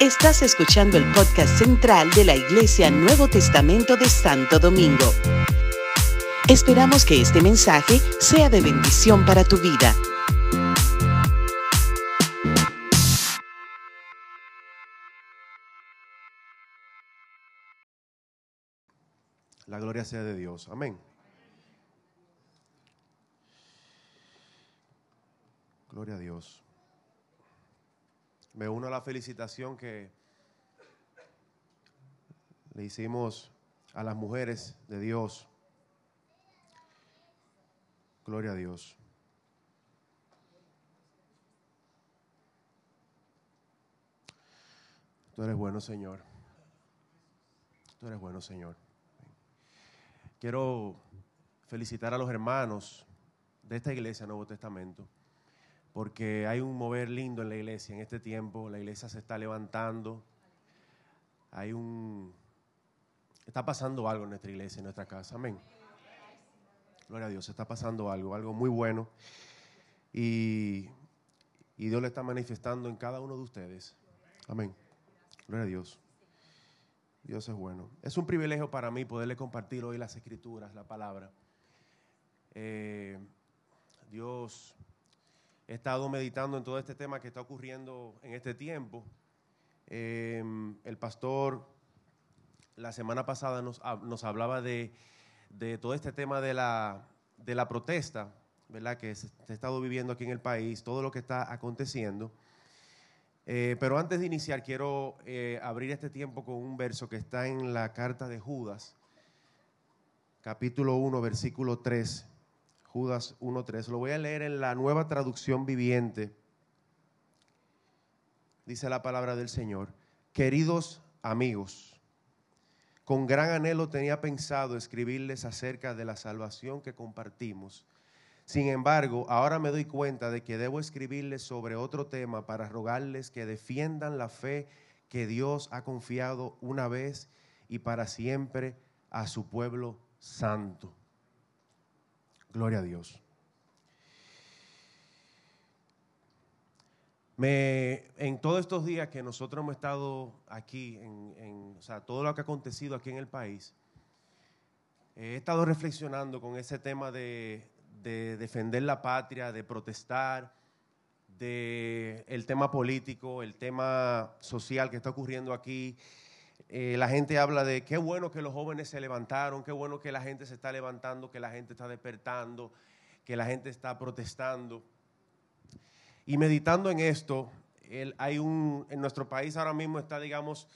Estás escuchando el podcast central de la Iglesia Nuevo Testamento de Santo Domingo. Esperamos que este mensaje sea de bendición para tu vida. La gloria sea de Dios. Amén. Gloria a Dios. Me uno a la felicitación que le hicimos a las mujeres de Dios. Gloria a Dios. Tú eres bueno, Señor. Tú eres bueno, Señor. Quiero felicitar a los hermanos de esta iglesia Nuevo Testamento, porque hay un mover lindo en la iglesia en este tiempo. La iglesia se está levantando. Hay un. Está pasando algo en nuestra iglesia, en nuestra casa. Amén. Gloria a Dios, está pasando algo, algo muy bueno. Y, y Dios le está manifestando en cada uno de ustedes. Amén. Gloria a Dios. Dios es bueno. Es un privilegio para mí poderle compartir hoy las escrituras, la palabra. Eh, Dios, he estado meditando en todo este tema que está ocurriendo en este tiempo. Eh, el pastor la semana pasada nos, hablaba de, todo este tema de la, de la protesta, ¿verdad? Que se ha estado viviendo aquí en el país, todo lo que está aconteciendo. Eh, pero antes de iniciar, quiero eh, abrir este tiempo con un verso que está en la carta de Judas, capítulo 1, versículo 3. Judas 1.3. Lo voy a leer en la nueva traducción viviente. Dice la palabra del Señor. Queridos amigos, con gran anhelo tenía pensado escribirles acerca de la salvación que compartimos sin embargo, ahora me doy cuenta de que debo escribirles sobre otro tema para rogarles que defiendan la fe que Dios ha confiado una vez y para siempre a su pueblo santo. Gloria a Dios. Me, en todos estos días que nosotros hemos estado aquí, en, o sea, todo lo que ha acontecido aquí en el país, he estado reflexionando con ese tema de, de defender la patria, de protestar, de el tema político, el tema social que está ocurriendo aquí. Eh, la gente habla de qué bueno que los jóvenes se levantaron, qué bueno que la gente se está levantando, que la gente está despertando, que la gente está protestando. Y meditando en esto, hay un, en nuestro país ahora mismo está, digamos,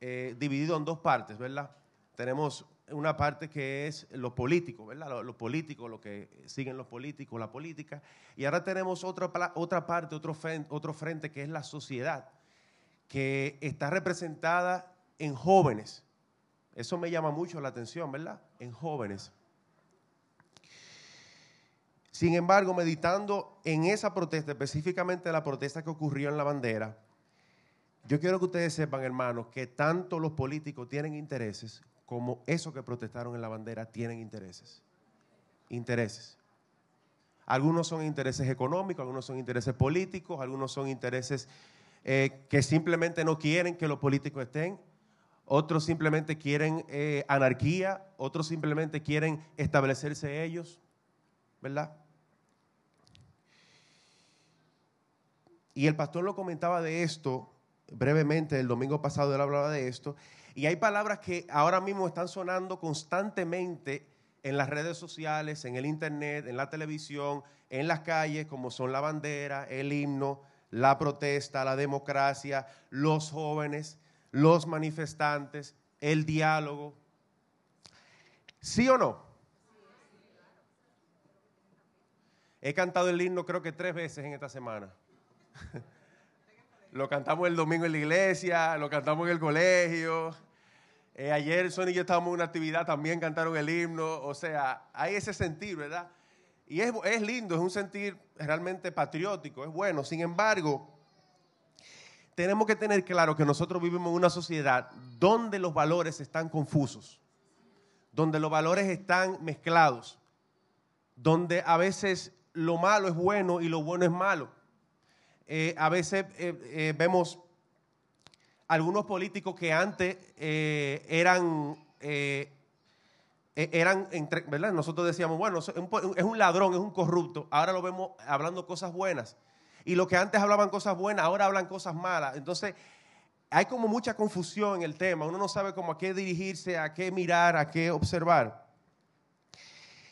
eh, dividido en dos partes, ¿verdad? Tenemos una parte que es lo político, ¿verdad? Lo, político, lo que siguen los políticos, la política. Y ahora tenemos otra, otra parte, otro frente, otro frente que es la sociedad, que está representada en jóvenes. Eso me llama mucho la atención, ¿verdad? En jóvenes. Sin embargo, meditando en esa protesta, específicamente la protesta que ocurrió en la bandera, yo quiero que ustedes sepan, hermanos, que tanto los políticos tienen intereses como esos que protestaron en la bandera tienen intereses. Intereses. Algunos son intereses económicos, algunos son intereses políticos, algunos son intereses eh, que simplemente no quieren que los políticos estén, otros simplemente quieren eh, anarquía, otros simplemente quieren establecerse ellos, ¿verdad? Y el pastor lo comentaba de esto brevemente, el domingo pasado él hablaba de esto, y hay palabras que ahora mismo están sonando constantemente en las redes sociales, en el internet, en la televisión, en las calles, como son la bandera, el himno, la protesta, la democracia, los jóvenes, los manifestantes, el diálogo. ¿Sí o no? He cantado el himno creo que tres veces en esta semana. Lo cantamos el domingo en la iglesia, lo cantamos en el colegio. Eh, ayer Son y yo estábamos en una actividad, también cantaron el himno. O sea, hay ese sentir, ¿verdad? Y es, es lindo, es un sentir realmente patriótico, es bueno. Sin embargo, tenemos que tener claro que nosotros vivimos en una sociedad donde los valores están confusos, donde los valores están mezclados, donde a veces lo malo es bueno y lo bueno es malo. Eh, a veces eh, eh, vemos algunos políticos que antes eran, e, eran entre, ¿verdad? Nosotros decíamos, bueno, es un ladrón, es un corrupto. Ahora lo vemos hablando cosas buenas. Y los que antes hablaban cosas buenas, ahora hablan cosas malas. Entonces, hay como mucha confusión en el tema. Uno no sabe cómo a qué dirigirse, a qué mirar, a qué observar.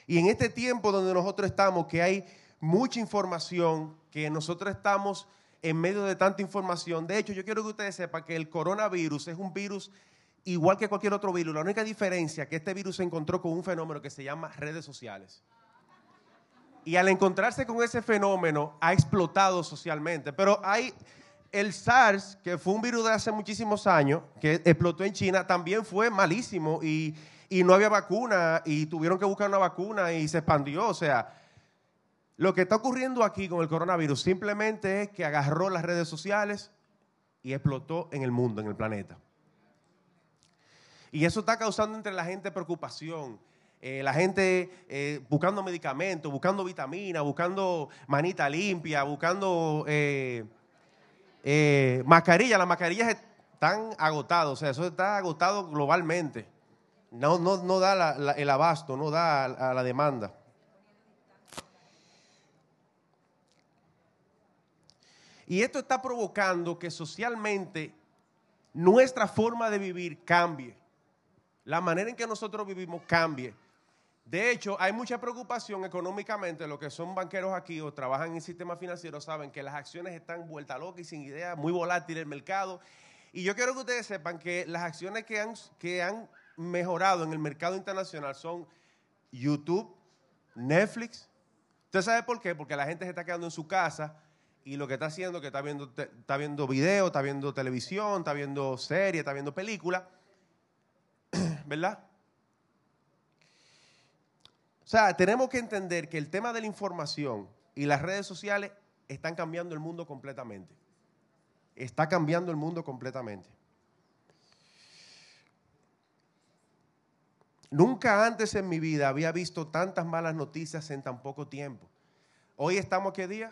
Y en este tiempo donde nosotros estamos, que hay mucha información, que nosotros estamos en medio de tanta información. De hecho, yo quiero que ustedes sepan que el coronavirus es un virus igual que cualquier otro virus. La única diferencia que este virus se encontró con un fenómeno que se llama redes sociales. Y al encontrarse con ese fenómeno, ha explotado socialmente. Pero hay el SARS, que fue un virus de hace muchísimos años, que explotó en China, también fue malísimo y, y no había vacuna y tuvieron que buscar una vacuna y se expandió. O sea, lo que está ocurriendo aquí con el coronavirus simplemente es que agarró las redes sociales y explotó en el mundo, en el planeta. Y eso está causando entre la gente preocupación. Eh, la gente eh, buscando medicamentos, buscando vitaminas, buscando manita limpia, buscando eh, mascarillas. Las mascarillas están agotadas, o sea, eso está agotado globalmente. No, no, da el abasto, no da la demanda. Y esto está provocando que socialmente nuestra forma de vivir cambie. La manera en que nosotros vivimos cambie. De hecho, hay mucha preocupación económicamente. Los que son banqueros aquí o trabajan en el sistema financiero saben que las acciones están vueltas locas y sin idea, muy volátil el mercado. Y yo quiero que ustedes sepan que las acciones que han, que han mejorado en el mercado internacional son YouTube, Netflix. ¿Usted sabe por qué? Porque la gente se está quedando en su casa y lo que está haciendo es que está viendo, está viendo video, está viendo televisión, está viendo series, está viendo películas, ¿verdad? O sea, tenemos que entender que el tema de la información y las redes sociales están cambiando el mundo completamente. Está cambiando el mundo completamente. Nunca antes en mi vida había visto tantas malas noticias en tan poco tiempo. Hoy estamos, ¿qué día?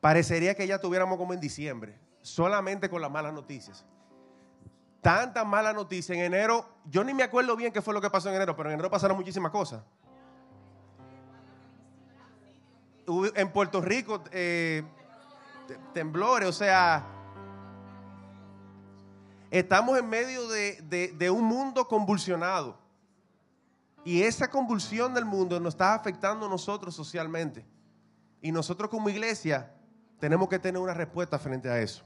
Parecería que ya tuviéramos como en diciembre, solamente con las malas noticias. Tantas malas noticias. En enero, yo ni me acuerdo bien qué fue lo que pasó en enero, pero en enero pasaron muchísimas cosas. En Puerto Rico, eh, temblores, o sea, estamos en medio de, de un mundo convulsionado. Y esa convulsión del mundo nos está afectando a nosotros socialmente. Y nosotros como iglesia tenemos que tener una respuesta frente a eso.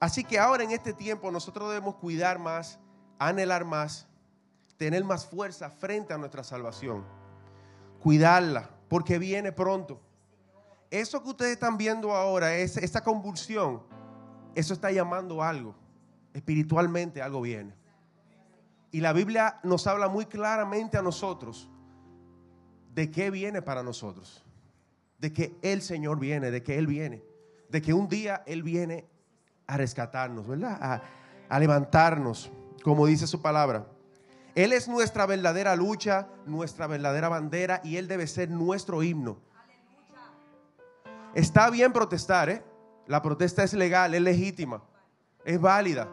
Así que ahora en este tiempo nosotros debemos cuidar más, anhelar más, tener más fuerza frente a nuestra salvación. Cuidarla, porque viene pronto. Eso que ustedes están viendo ahora, esa convulsión, eso está llamando algo. Espiritualmente algo viene. Y la Biblia nos habla muy claramente a nosotros de qué viene para nosotros. De que el Señor viene, de que Él viene. De que un día Él viene a rescatarnos, ¿verdad? A, levantarnos, como dice su palabra. Él es nuestra verdadera lucha, nuestra verdadera bandera y Él debe ser nuestro himno. Está bien protestar, ¿eh? La protesta es legal, es legítima, es válida.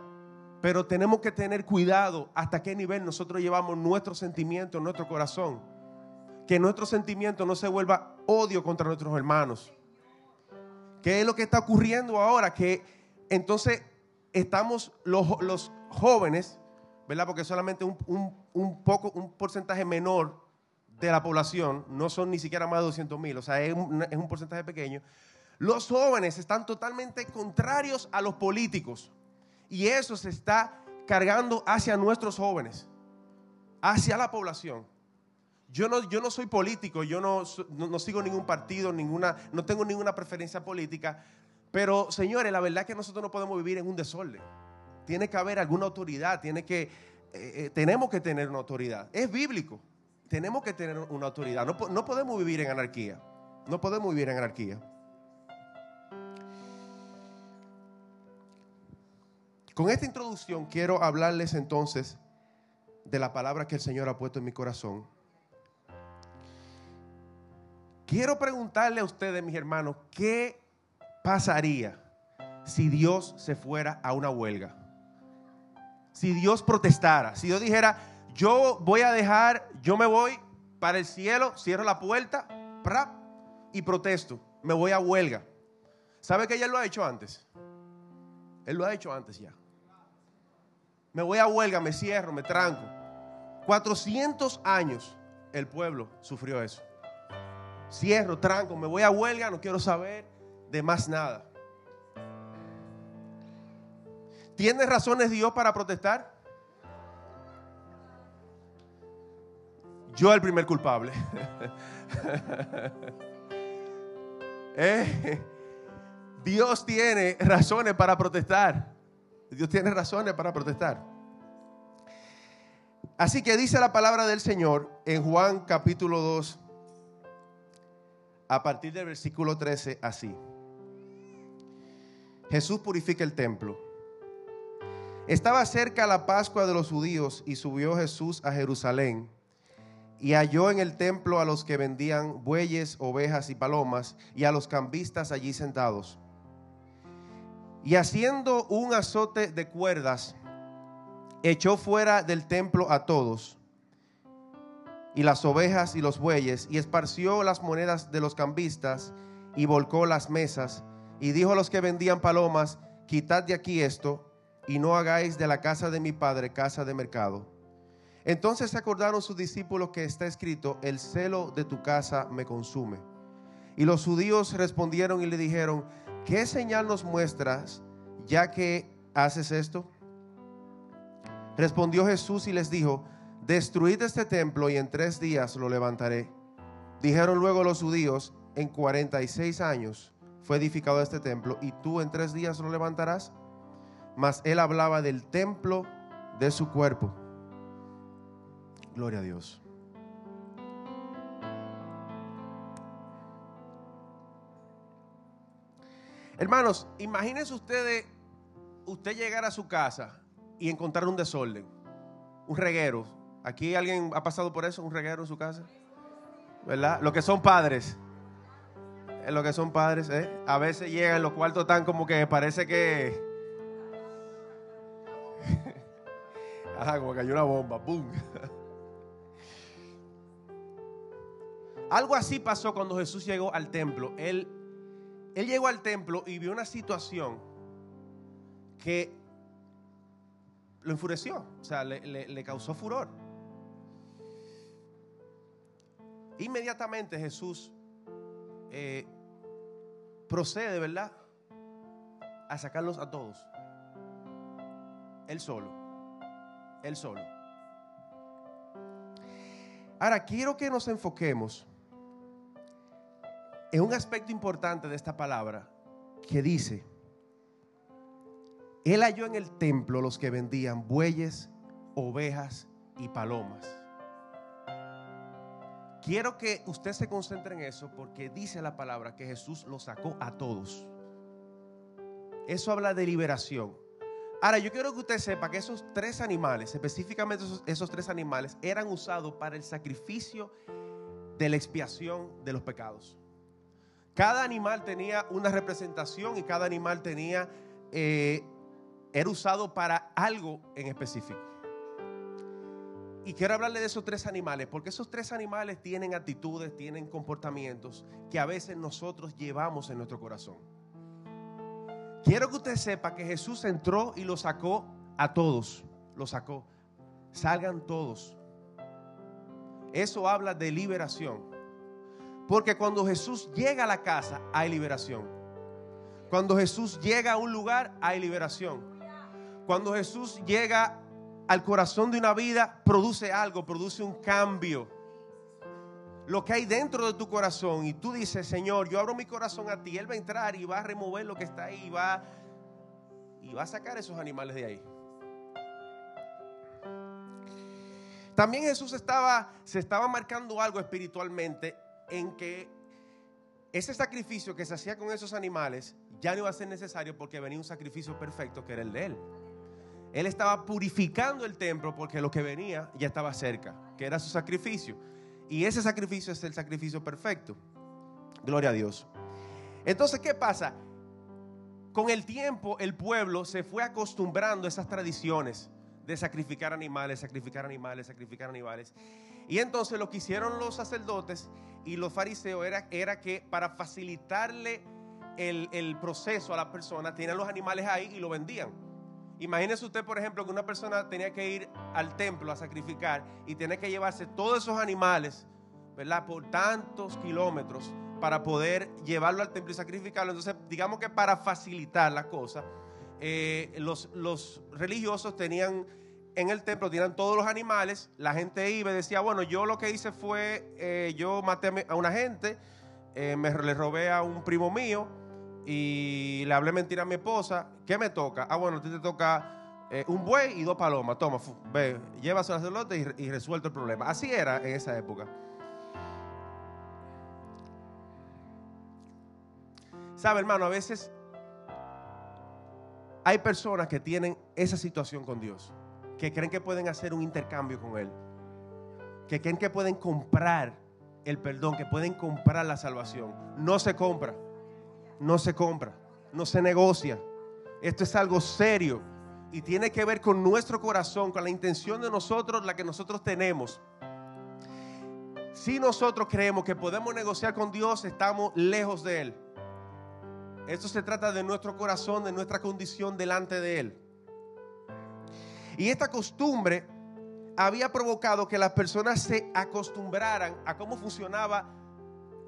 Pero tenemos que tener cuidado hasta qué nivel nosotros llevamos nuestro sentimiento, nuestro corazón que nuestro sentimiento no se vuelva odio contra nuestros hermanos. ¿Qué es lo que está ocurriendo ahora? Que entonces estamos los, los jóvenes, ¿verdad? Porque solamente un, poco, un porcentaje menor de la población, no son ni siquiera más de 200 mil, o sea, es un, es un porcentaje pequeño. Los jóvenes están totalmente contrarios a los políticos y eso se está cargando hacia nuestros jóvenes, hacia la población. Yo no, yo no soy político, yo no, no, sigo ningún partido, ninguna, no tengo ninguna preferencia política, pero señores, la verdad es que nosotros no podemos vivir en un desorden. Tiene que haber alguna autoridad, tiene que, eh, eh, tenemos que tener una autoridad. Es bíblico, tenemos que tener una autoridad. No, no podemos vivir en anarquía, no podemos vivir en anarquía. Con esta introducción quiero hablarles entonces de la palabra que el Señor ha puesto en mi corazón quiero preguntarle a ustedes, mis hermanos, ¿qué pasaría si Dios se fuera a una huelga? Si Dios protestara, si Dios dijera, yo voy a dejar, yo me voy para el cielo, cierro la puerta y protesto, me voy a huelga. ¿Sabe que ella lo ha hecho antes? Él lo ha hecho antes ya. Me voy a huelga, me cierro, me tranco. 400 años el pueblo sufrió eso. Cierro, tranco, me voy a huelga, no quiero saber de más nada. ¿Tiene razones Dios para protestar? Yo el primer culpable. Eh, Dios tiene razones para protestar. Dios tiene razones para protestar. Así que dice la palabra del Señor en Juan capítulo 2, a partir del versículo 13, así. Jesús purifica el templo. Estaba cerca la Pascua de los judíos y subió Jesús a Jerusalén y halló en el templo a los que vendían bueyes, ovejas y palomas, y a los cambistas allí sentados. Y haciendo un azote de cuerdas, echó fuera del templo a todos, y las ovejas y los bueyes, y esparció las monedas de los cambistas, y volcó las mesas, y dijo a los que vendían palomas, quitad de aquí esto, y no hagáis de la casa de mi padre casa de mercado. Entonces se acordaron sus discípulos que está escrito, el celo de tu casa me consume. Y los judíos respondieron y le dijeron, ¿qué señal nos muestras ya que haces esto? Respondió Jesús y les dijo, destruid este templo y en tres días lo levantaré. Dijeron luego los judíos, en 46 años fue edificado este templo y tú en tres días lo levantarás. Mas él hablaba del templo de su cuerpo. Gloria a Dios. Hermanos, imagínense ustedes, usted llegar a su casa y encontrar un desorden, un reguero. ¿Aquí alguien ha pasado por eso, un reguero en su casa? ¿Verdad? Lo que son padres. Eh, lo que son padres, ¿eh? A veces llegan los cuartos tan como que parece que... Ajá, como hay una bomba, ¡pum! Algo así pasó cuando Jesús llegó al templo. Él, él llegó al templo y vio una situación que lo enfureció, o sea, le, causó furor. Inmediatamente Jesús eh, procede, ¿verdad? A sacarlos a todos. Él solo. Él solo. Ahora, quiero que nos enfoquemos en un aspecto importante de esta palabra que dice, él halló en el templo los que vendían bueyes, ovejas y palomas. Quiero que usted se concentre en eso porque dice la palabra que Jesús los sacó a todos. Eso habla de liberación. Ahora, yo quiero que usted sepa que esos tres animales, específicamente esos, esos, tres animales, eran usados para el sacrificio de la expiación de los pecados. Cada animal tenía una representación y cada animal tenía eh, era usado para algo en específico. Y quiero hablarle de esos tres animales, porque esos tres animales tienen actitudes, tienen comportamientos que a veces nosotros llevamos en nuestro corazón. Quiero que usted sepa que Jesús entró y lo sacó a todos, lo sacó. Salgan todos. Eso habla de liberación. Porque cuando Jesús llega a la casa hay liberación. Cuando Jesús llega a un lugar hay liberación. Cuando Jesús llega al corazón de una vida, produce algo, produce un cambio. Lo que hay dentro de tu corazón y tú dices, Señor, yo abro mi corazón a ti, Él va a entrar y va a remover lo que está ahí y va, y va a sacar esos animales de ahí. También Jesús estaba, se estaba marcando algo espiritualmente en que ese sacrificio que se hacía con esos animales ya no iba a ser necesario porque venía un sacrificio perfecto que era el de Él. Él estaba purificando el templo porque lo que venía ya estaba cerca, que era su sacrificio. Y ese sacrificio es el sacrificio perfecto. Gloria a Dios. Entonces, ¿qué pasa? Con el tiempo el pueblo se fue acostumbrando a esas tradiciones de sacrificar animales, sacrificar animales, sacrificar animales. Y entonces lo que hicieron los sacerdotes y los fariseos era, que para facilitarle el, el proceso a la persona, tenían los animales ahí y lo vendían. Imagínese usted, por ejemplo, que una persona tenía que ir al templo a sacrificar y tenía que llevarse todos esos animales, ¿verdad? Por tantos kilómetros para poder llevarlo al templo y sacrificarlo. Entonces, digamos que para facilitar la cosa, eh, los, religiosos tenían en el templo, tenían todos los animales, la gente iba y decía, bueno, yo lo que hice fue, eh, yo maté a una gente, eh, me le robé a un primo mío y le hablé mentira a mi esposa, ¿qué me toca? Ah, bueno, a ti te toca un buey y dos palomas, toma, ve, llévase al sacerdote y, y resuelto el problema. Así era en esa época. Sabe, hermano, a veces hay personas que tienen esa situación con Dios, que creen que pueden hacer un intercambio con Él, que creen que pueden comprar el perdón, que pueden comprar la salvación. No se compra, no se compra, no se negocia. Esto es algo serio y tiene que ver con nuestro corazón, con la intención de nosotros, la que nosotros tenemos. Si nosotros creemos que podemos negociar con Dios, estamos lejos de Él. Esto se trata de nuestro corazón, de nuestra condición delante de Él. Y esta costumbre había provocado que las personas se acostumbraran a cómo funcionaba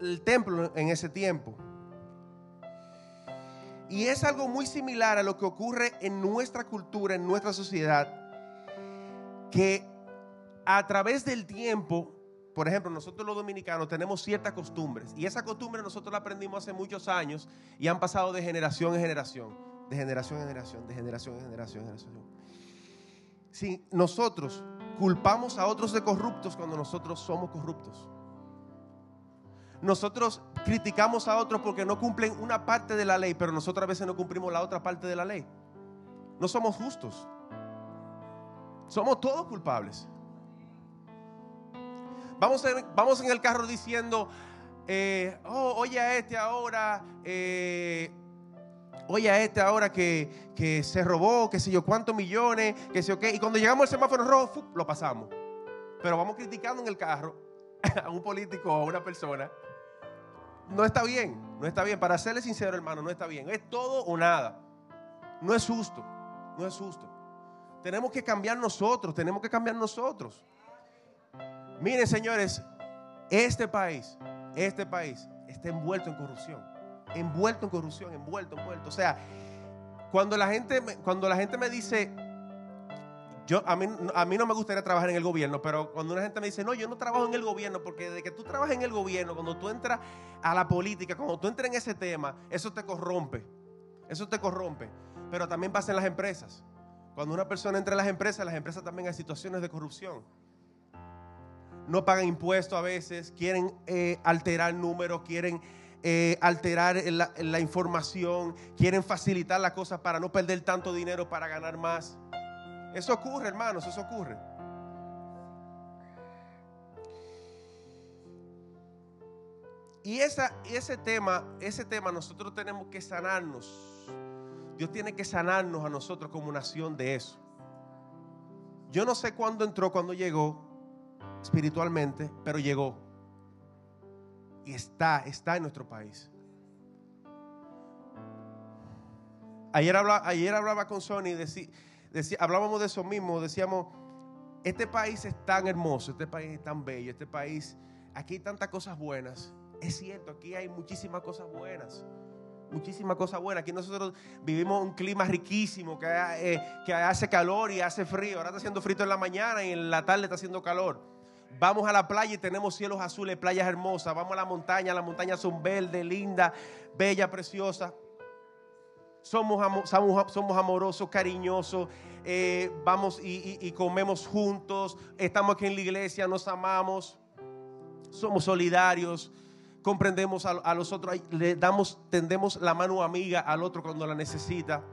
el templo en ese tiempo. Y es algo muy similar a lo que ocurre en nuestra cultura, en nuestra sociedad, que a través del tiempo por ejemplo, nosotros los dominicanos tenemos ciertas costumbres y esa costumbre nosotros la aprendimos hace muchos años y han pasado de generación en generación, de generación en generación, de generación en generación, en generación. Si nosotros culpamos a otros de corruptos cuando nosotros somos corruptos. Nosotros criticamos a otros porque no cumplen una parte de la ley, pero nosotros a veces no cumplimos la otra parte de la ley. No somos justos. Somos todos culpables. Vamos en, vamos en el carro diciendo, eh, oh, oye a este ahora, eh, oye a este ahora que, que, se robó, que sé yo, cuántos millones, que sé yo qué. Y cuando llegamos al semáforo rojo, lo pasamos. Pero vamos criticando en el carro a un político o a una persona. No está bien, no está bien. Para serle sincero, hermano, no está bien. Es todo o nada. No es justo, no es justo. Tenemos que cambiar nosotros, tenemos que cambiar nosotros. Miren, señores, este país, este país está envuelto en corrupción. Envuelto en corrupción, envuelto, envuelto. O sea, cuando la gente, cuando la gente me dice, yo, a, mí, a mí no me gustaría trabajar en el gobierno, pero cuando una gente me dice, no, yo no trabajo en el gobierno, porque desde que tú trabajas en el gobierno, cuando tú entras a la política, cuando tú entras en ese tema, eso te corrompe. Eso te corrompe. Pero también pasa en las empresas. Cuando una persona entra en las empresas, las empresas también hay situaciones de corrupción no pagan impuestos a veces, quieren eh, alterar números, quieren eh, alterar la, información, quieren facilitar las cosas para no perder tanto dinero para ganar más. Eso ocurre, hermanos, eso ocurre. Y esa, ese tema, ese tema nosotros tenemos que sanarnos. Dios tiene que sanarnos a nosotros como nación de eso. Yo no sé cuándo entró, cuándo llegó, espiritualmente, pero llegó. Y está, está en nuestro país. Ayer hablaba, ayer hablaba con Sony, decía, hablábamos de eso mismo, decíamos, este país es tan hermoso, este país es tan bello, este país, aquí hay tantas cosas buenas. Es cierto, aquí hay muchísimas cosas buenas muchísimas cosas buenas. Aquí nosotros vivimos un clima riquísimo que, eh, que, hace calor y hace frío. Ahora está haciendo frío en la mañana y en la tarde está haciendo calor. Vamos a la playa y tenemos cielos azules, playas hermosas. Vamos a la montaña, las montañas son verdes, lindas, bellas, preciosas. Somos, somos, amorosos, cariñosos, eh, vamos y, comemos juntos, estamos aquí en la iglesia, nos amamos, somos solidarios, comprendemos a, a los otros, le damos, tendemos la mano amiga al otro cuando la necesita.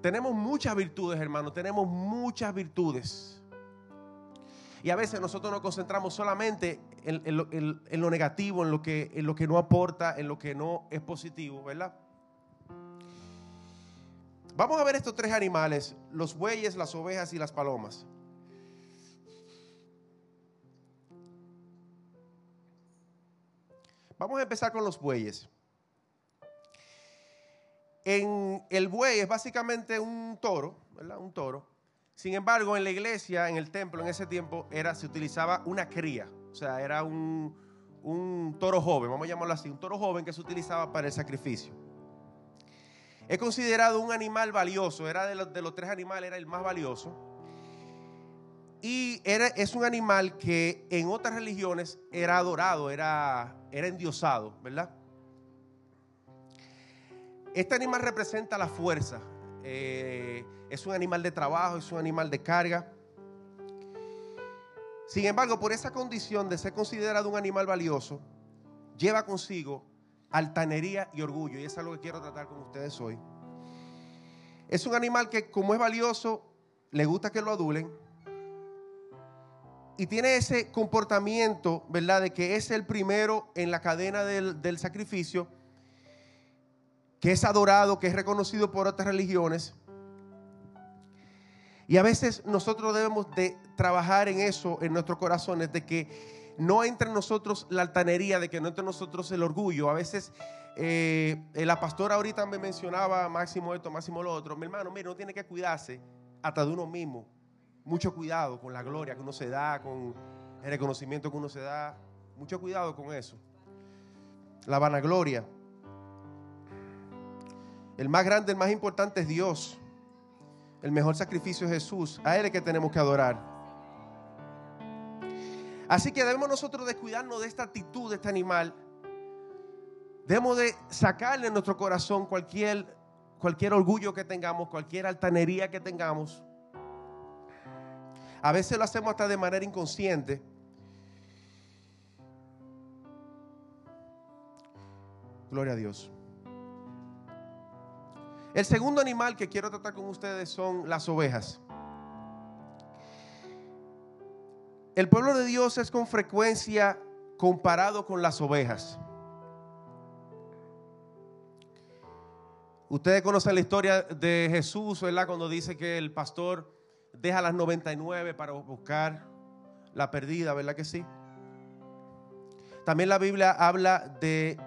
Tenemos muchas virtudes, hermano, tenemos muchas virtudes. Y a veces nosotros nos concentramos solamente en, lo, negativo, en lo, que, en lo que no aporta, en lo que no es positivo, ¿verdad? Vamos a ver estos tres animales, los bueyes, las ovejas y las palomas. Vamos a empezar con los bueyes. En el buey es básicamente un toro, ¿verdad? Un toro. Sin embargo, en la iglesia, en el templo, en ese tiempo, era, se utilizaba una cría. O sea, era un, toro joven, vamos a llamarlo así, un toro joven que se utilizaba para el sacrificio. Es considerado un animal valioso, era de los, tres animales, era el más valioso. Y era, es un animal que en otras religiones era adorado, era, era endiosado, ¿verdad? Este animal representa la fuerza. Eh, es un animal de trabajo, es un animal de carga. Sin embargo, por esa condición de ser considerado un animal valioso, lleva consigo altanería y orgullo. Y eso es lo que quiero tratar con ustedes hoy. Es un animal que como es valioso, le gusta que lo adulen. Y tiene ese comportamiento, ¿verdad? De que es el primero en la cadena del, del sacrificio que es adorado, que es reconocido por otras religiones. Y a veces nosotros debemos de trabajar en eso en nuestros corazones, de que no entre en nosotros la altanería, de que no entre en nosotros el orgullo. A veces eh, la pastora ahorita me mencionaba, Máximo esto, Máximo lo otro. Mi hermano, mire, uno tiene que cuidarse hasta de uno mismo. Mucho cuidado con la gloria que uno se da, con el reconocimiento que uno se da. Mucho cuidado con eso. La vanagloria. El más grande, el más importante es Dios. El mejor sacrificio es Jesús. A Él es que tenemos que adorar. Así que debemos nosotros descuidarnos de esta actitud de este animal. Debemos de sacarle en nuestro corazón cualquier, cualquier orgullo que tengamos, cualquier altanería que tengamos. A veces lo hacemos hasta de manera inconsciente. Gloria a Dios. El segundo animal que quiero tratar con ustedes son las ovejas. El pueblo de Dios es con frecuencia comparado con las ovejas. Ustedes conocen la historia de Jesús, ¿verdad? Cuando dice que el pastor deja las 99 para buscar la perdida, ¿verdad que sí? También la Biblia habla de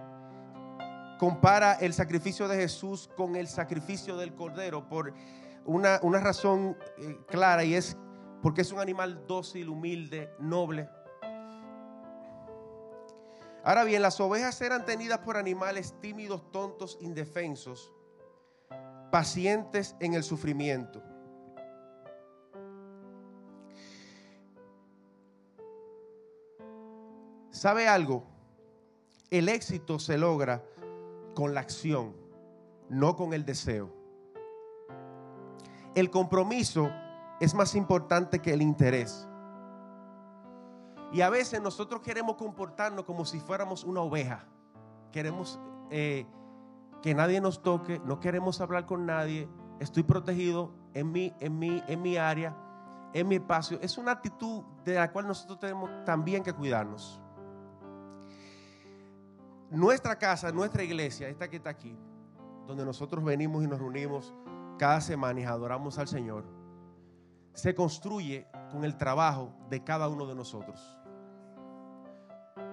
compara el sacrificio de Jesús con el sacrificio del cordero por una, razón eh, clara y es porque es un animal dócil, humilde, noble. Ahora bien, las ovejas eran tenidas por animales tímidos, tontos, indefensos, pacientes en el sufrimiento. ¿Sabe algo? El éxito se logra con la acción, no con el deseo. El compromiso es más importante que el interés. Y a veces nosotros queremos comportarnos como si fuéramos una oveja. Queremos eh, que nadie nos toque, no queremos hablar con nadie. Estoy protegido en mi, en mi, en mi área, en mi espacio. Es una actitud de la cual nosotros tenemos también que cuidarnos nuestra casa, nuestra iglesia, esta que está aquí, donde nosotros venimos y nos reunimos cada semana y adoramos al Señor, se construye con el trabajo de cada uno de nosotros.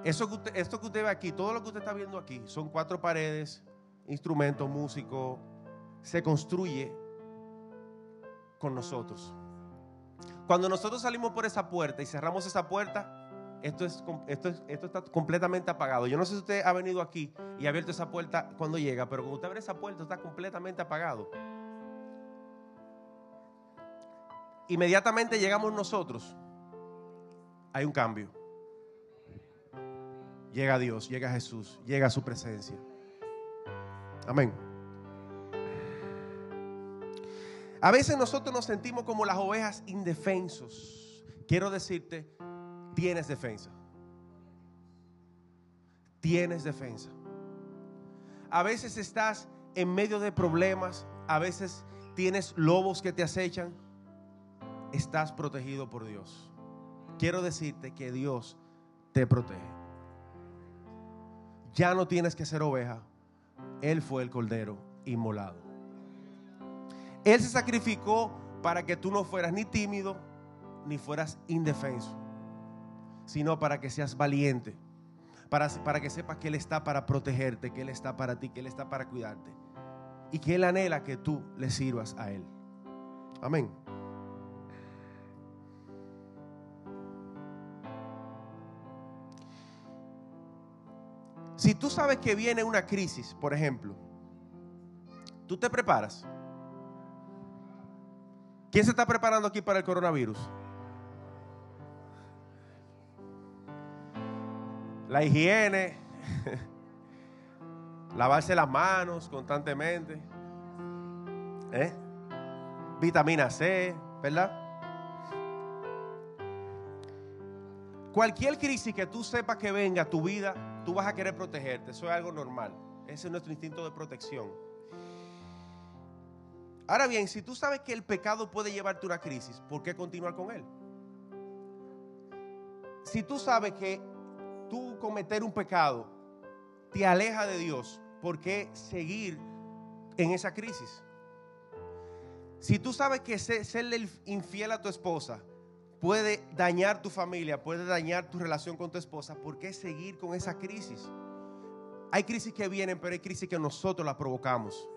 Eso esto que usted ve aquí, todo lo que usted está viendo aquí, son cuatro paredes, instrumentos, músicos, se construye con nosotros. Cuando nosotros salimos por esa puerta y cerramos esa puerta, esto, es, esto, esto está completamente apagado. Yo no sé si usted ha venido aquí y ha abierto esa puerta cuando llega, pero cuando usted abre esa puerta está completamente apagado. Inmediatamente llegamos nosotros, hay un cambio. Llega Dios, llega Jesús, llega su presencia. Amén. A veces nosotros nos sentimos como las ovejas indefensos. Quiero decirte tienes defensa. Tienes defensa. A veces estás en medio de problemas, a veces tienes lobos que te acechan. Estás protegido por Dios. Quiero decirte que Dios te protege. Ya no tienes que ser oveja. Él fue el cordero inmolado. Él se sacrificó para que tú no fueras ni tímido ni fueras indefenso, sino para que seas valiente, para, para que sepas que Él está para protegerte, que Él está para ti, que Él está para cuidarte y que Él anhela que tú le sirvas a Él. Amén. Si tú sabes que viene una crisis, por ejemplo, tú te preparas. ¿Quién se está preparando aquí para el coronavirus? La higiene, lavarse las manos constantemente, ¿eh? vitamina C, ¿verdad? Cualquier crisis que tú sepas que venga a tu vida, tú vas a querer protegerte. Eso es algo normal. Ese es nuestro instinto de protección. Ahora bien, si tú sabes que el pecado puede llevarte a una crisis, ¿por qué continuar con él? Si tú sabes que tú cometer un pecado te aleja de Dios, ¿por qué seguir en esa crisis? Si tú sabes que serle infiel a tu esposa puede dañar tu familia, puede dañar tu relación con tu esposa, ¿por qué seguir con esa crisis? Hay crisis que vienen, pero hay crisis que nosotros las provocamos.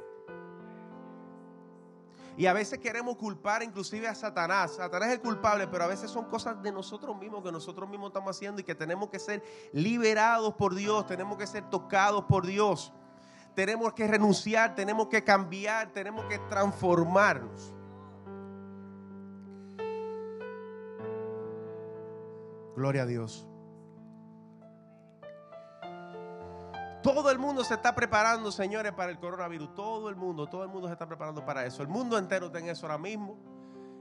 Y a veces queremos culpar inclusive a Satanás. Satanás es el culpable, pero a veces son cosas de nosotros mismos que nosotros mismos estamos haciendo y que tenemos que ser liberados por Dios, tenemos que ser tocados por Dios. Tenemos que renunciar, tenemos que cambiar, tenemos que transformarnos. Gloria a Dios. Todo el mundo se está preparando, señores, para el coronavirus. Todo el mundo, todo el mundo se está preparando para eso. El mundo entero está en eso ahora mismo.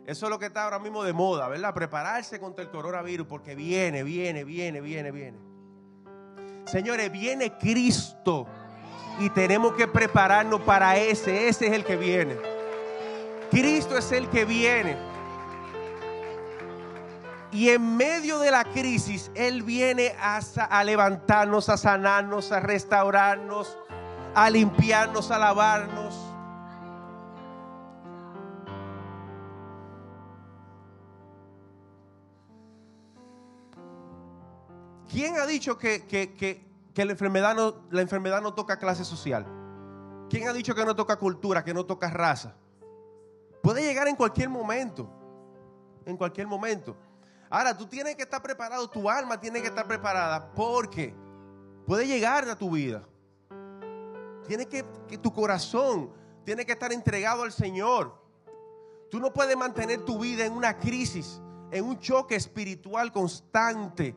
Eso es lo que está ahora mismo de moda, ¿verdad? Prepararse contra el coronavirus porque viene, viene, viene, viene, viene. Señores, viene Cristo y tenemos que prepararnos para ese. Ese es el que viene. Cristo es el que viene. Y en medio de la crisis, Él viene a, levantarnos, a sanarnos, a restaurarnos, a limpiarnos, a lavarnos. ¿Quién ha dicho que, la, enfermedad no, la enfermedad no toca clase social? ¿Quién ha dicho que no toca cultura, que no toca raza? Puede llegar en cualquier momento. En cualquier momento. Ahora, tú tienes que estar preparado, tu alma tiene que estar preparada porque puede llegar a tu vida. Tiene que, que tu corazón tiene que estar entregado al Señor. Tú no puedes mantener tu vida en una crisis, en un choque espiritual constante.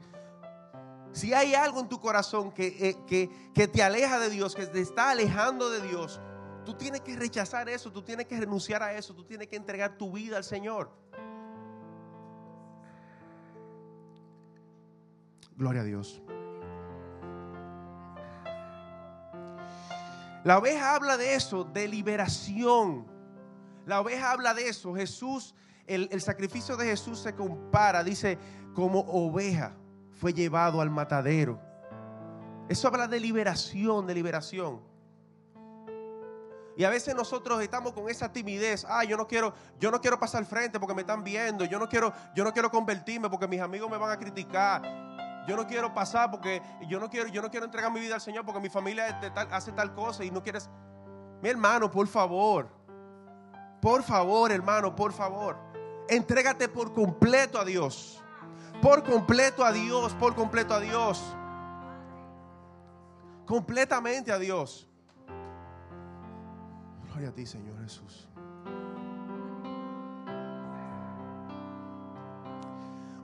Si hay algo en tu corazón que, eh, que, que, te aleja de Dios, que te está alejando de Dios, tú tienes que rechazar eso, tú tienes que renunciar a eso, tú tienes que entregar tu vida al Señor. Gloria a Dios. La oveja habla de eso, de liberación. La oveja habla de eso. Jesús, el, el, sacrificio de Jesús se compara, dice, como oveja fue llevado al matadero. Eso habla de liberación, de liberación. Y a veces nosotros estamos con esa timidez. Ah, yo no quiero, yo no quiero pasar al frente porque me están viendo. Yo no quiero, yo no quiero convertirme porque mis amigos me van a criticar yo no quiero pasar porque yo no quiero, yo no quiero entregar mi vida al Señor porque mi familia hace tal cosa y no quieres. Mi hermano, por favor. Por favor, hermano, por favor. Entrégate por completo a Dios. Por completo a Dios, por completo a Dios. Completamente a Dios. Gloria a ti, Señor Jesús.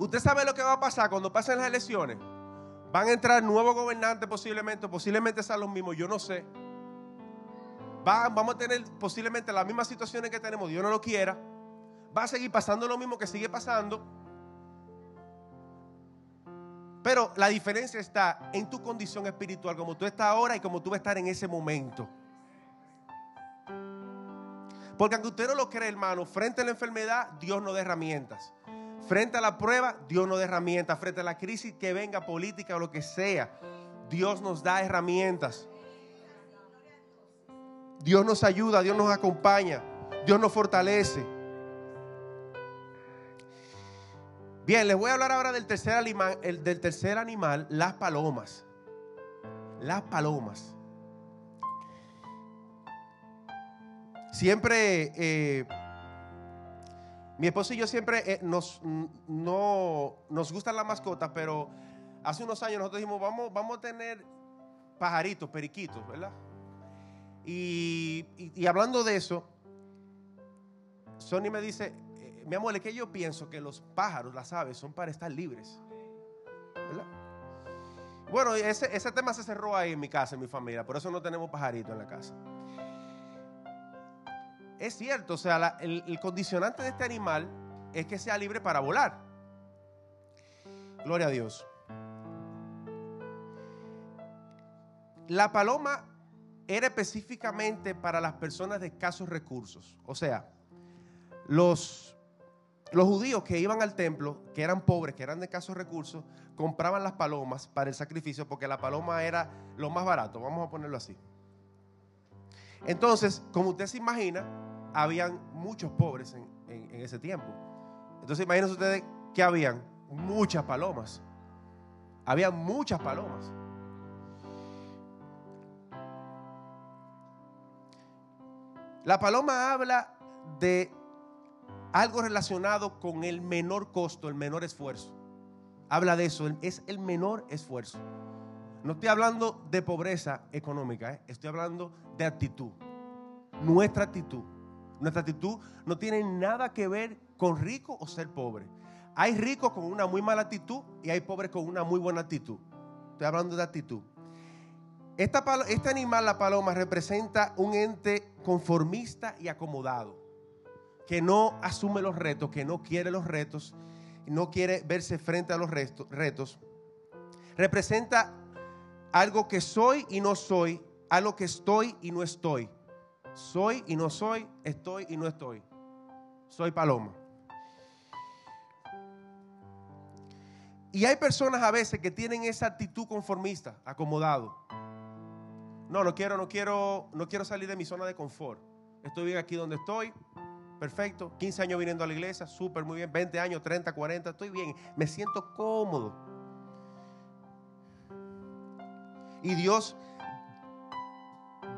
Usted sabe lo que va a pasar cuando pasen las elecciones. Van a entrar nuevos gobernantes posiblemente, posiblemente sean los mismos, yo no sé. vamos a tener posiblemente las mismas situaciones que tenemos, Dios no lo quiera. Va a seguir pasando lo mismo que sigue pasando. Pero la diferencia está en tu condición espiritual, como tú estás ahora y como tú vas a estar en ese momento. Porque aunque usted no lo cree, hermano, frente a la enfermedad, Dios nos da herramientas Frente a la prueba, Dios nos da herramientas. Frente a la crisis que venga política o lo que sea, Dios nos da herramientas. Dios nos ayuda, Dios nos acompaña, Dios nos fortalece. Bien, les voy a hablar ahora del tercer animal, el, del tercer animal, las palomas. Las palomas. Siempre, eh, mi esposo y yo siempre eh, nos, no, nos gustan las mascotas, pero hace unos años nosotros dijimos, vamos, vamos a tener pajaritos, periquitos, ¿verdad? Y, hablando de eso, Sony me dice, eh, mi amor, es que yo pienso que los pájaros, las aves, son para estar libres. ¿Verdad? Bueno, ese, ese tema se cerró ahí en mi casa, en mi familia, por eso no tenemos pajaritos en la casa. Es cierto, o sea, el, condicionante de este animal es que sea libre para volar. Gloria a Dios. La paloma era específicamente para las personas de escasos recursos. O sea, los, los judíos que iban al templo, que eran pobres, que eran de escasos recursos, compraban las palomas para el sacrificio porque la paloma era lo más barato, vamos a ponerlo así. Entonces, como usted se imagina, habían muchos pobres en, en ese tiempo. Entonces, imagínense ustedes que habían muchas palomas. Había muchas palomas. La paloma habla de algo relacionado con el menor costo, el menor esfuerzo. Habla de eso, es el menor esfuerzo. No estoy hablando de pobreza económica, ¿eh? estoy hablando de actitud. Nuestra actitud. Nuestra actitud no tiene nada que ver con rico o ser pobre. Hay ricos con una muy mala actitud y hay pobres con una muy buena actitud. Estoy hablando de actitud este animal, la paloma, representa un ente conformista y acomodado, que no asume los retos, que no quiere los retos, no quiere verse frente a los retos. Representa algo que soy y no soy, algo que estoy y no estoy. Soy y no soy, estoy y no estoy. Soy paloma. Y hay personas a veces que tienen esa actitud conformista, acomodado. No, no quiero, no quiero, no quiero salir de mi zona de confort. Estoy bien aquí donde estoy. Perfecto. 15 años viniendo a la iglesia, súper, muy bien. 20 años, 30, 40, estoy bien. Me siento cómodo. Y Dios,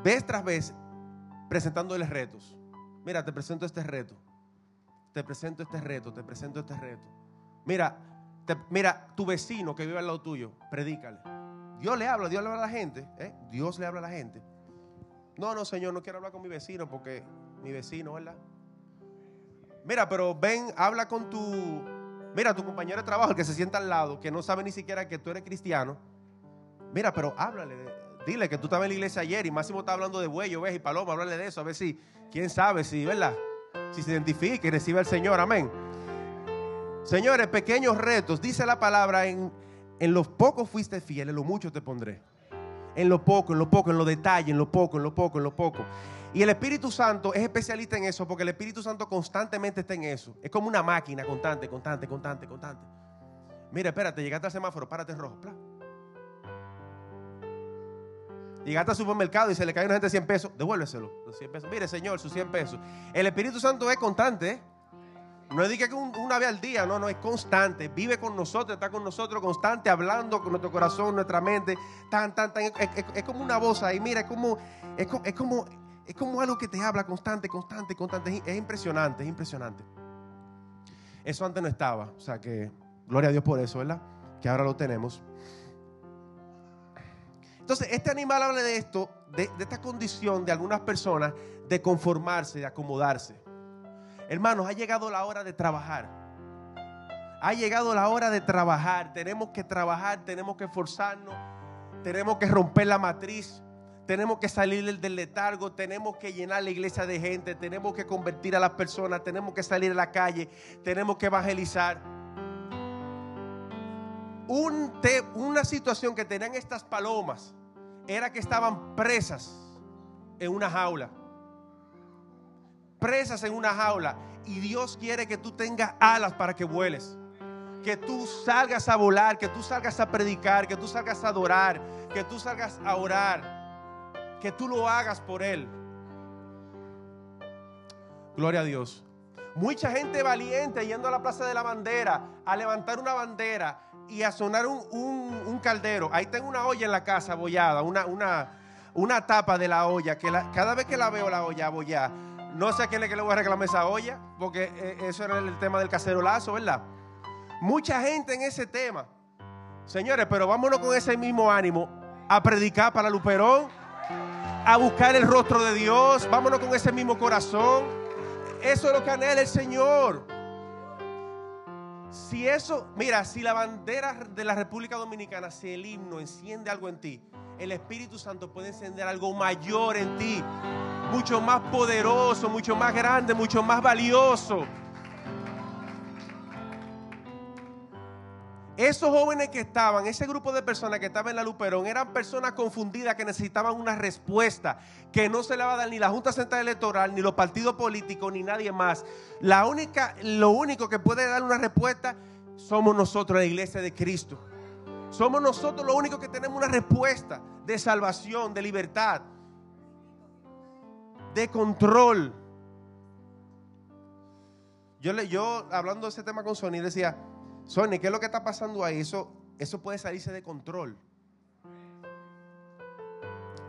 vez tras vez, presentándoles retos. Mira, te presento este reto. Te presento este reto, te presento este reto. Mira, mira, tu vecino que vive al lado tuyo, predícale. Dios le habla, Dios le habla a la gente. ¿eh? Dios le habla a la gente. No, no, Señor, no quiero hablar con mi vecino porque mi vecino, ¿verdad? Mira, pero ven, habla con tu, mira, tu compañero de trabajo, que se sienta al lado, que no sabe ni siquiera que tú eres cristiano. Mira, pero háblale, dile que tú estabas en la iglesia ayer y Máximo está hablando de buey, oveja y paloma, háblale de eso, a ver si, quién sabe, si, ¿verdad? Si se identifica y recibe al Señor, amén. Señores, pequeños retos, dice la palabra en en lo poco fuiste fiel, en lo mucho te pondré. En lo poco, en lo poco, en lo detalle, en lo poco, en lo poco, en lo poco. Y el Espíritu Santo es especialista en eso porque el Espíritu Santo constantemente está en eso. Es como una máquina constante, constante, constante, constante. Mira, espérate, llegaste al semáforo, párate rojo. Llegaste al supermercado y se le cae una gente 100 pesos, devuélveselo. Los 100 pesos. Mire, Señor, sus 100 pesos. El Espíritu Santo es constante, ¿eh? No es que una vez al día, no, no, es constante. Vive con nosotros, está con nosotros constante, hablando con nuestro corazón, nuestra mente. Tan, tan, tan. Es, como una voz ahí, mira, es como, es, como, es como algo que te habla constante, constante, constante. Es impresionante, es impresionante. Eso antes no estaba. O sea que, gloria a Dios por eso, ¿verdad? Que ahora lo tenemos. Entonces, este animal habla de esto, de esta condición de algunas personas de conformarse, de acomodarse. Hermanos, ha llegado la hora de trabajar. Ha llegado la hora de trabajar. Tenemos que trabajar, tenemos que esforzarnos, tenemos que romper la matriz, tenemos que salir del letargo, tenemos que llenar la iglesia de gente, tenemos que convertir a las personas, tenemos que salir a la calle, tenemos que evangelizar. una situación que tenían estas palomas era que estaban presas en una jaula presas en una jaula y Dios quiere que tú tengas alas para que vueles. Que tú salgas a volar, que tú salgas a predicar, que tú salgas a adorar, que tú salgas a orar, que tú lo hagas por Él. Gloria a Dios. Mucha gente valiente yendo a la Plaza de la Bandera a levantar una bandera y a sonar un, caldero. Ahí tengo una olla en la casa abollada, una, una, una tapa de la olla, que cada vez que la veo la olla abollada, no sé a quién le, que le voy a reclamar esa olla, porque eh, eso era el tema del cacerolazo, ¿verdad? Mucha gente en ese tema. Señores, pero vámonos con ese mismo ánimo a predicar para Luperón, a buscar el rostro de Dios, vámonos con ese mismo corazón eso es lo que anhela el Señor. Si eso, mira, si la bandera de la República Dominicana, si el himno enciende algo en ti, el Espíritu Santo puede encender algo mayor en ti, mucho más poderoso, mucho más grande, mucho más valioso. Esos jóvenes que estaban, ese grupo de personas que estaban en la Luperón, eran personas confundidas que necesitaban una respuesta que no se le va a dar ni la Junta Central Electoral, ni los partidos políticos, ni nadie más. La única, lo único que puede dar una respuesta somos nosotros, la iglesia de Cristo. Somos nosotros los únicos que tenemos una respuesta de salvación, de libertad, de control. Yo, yo hablando de ese tema con Sony decía, Sony, ¿qué es lo que está pasando ahí? Eso, eso puede salirse de control.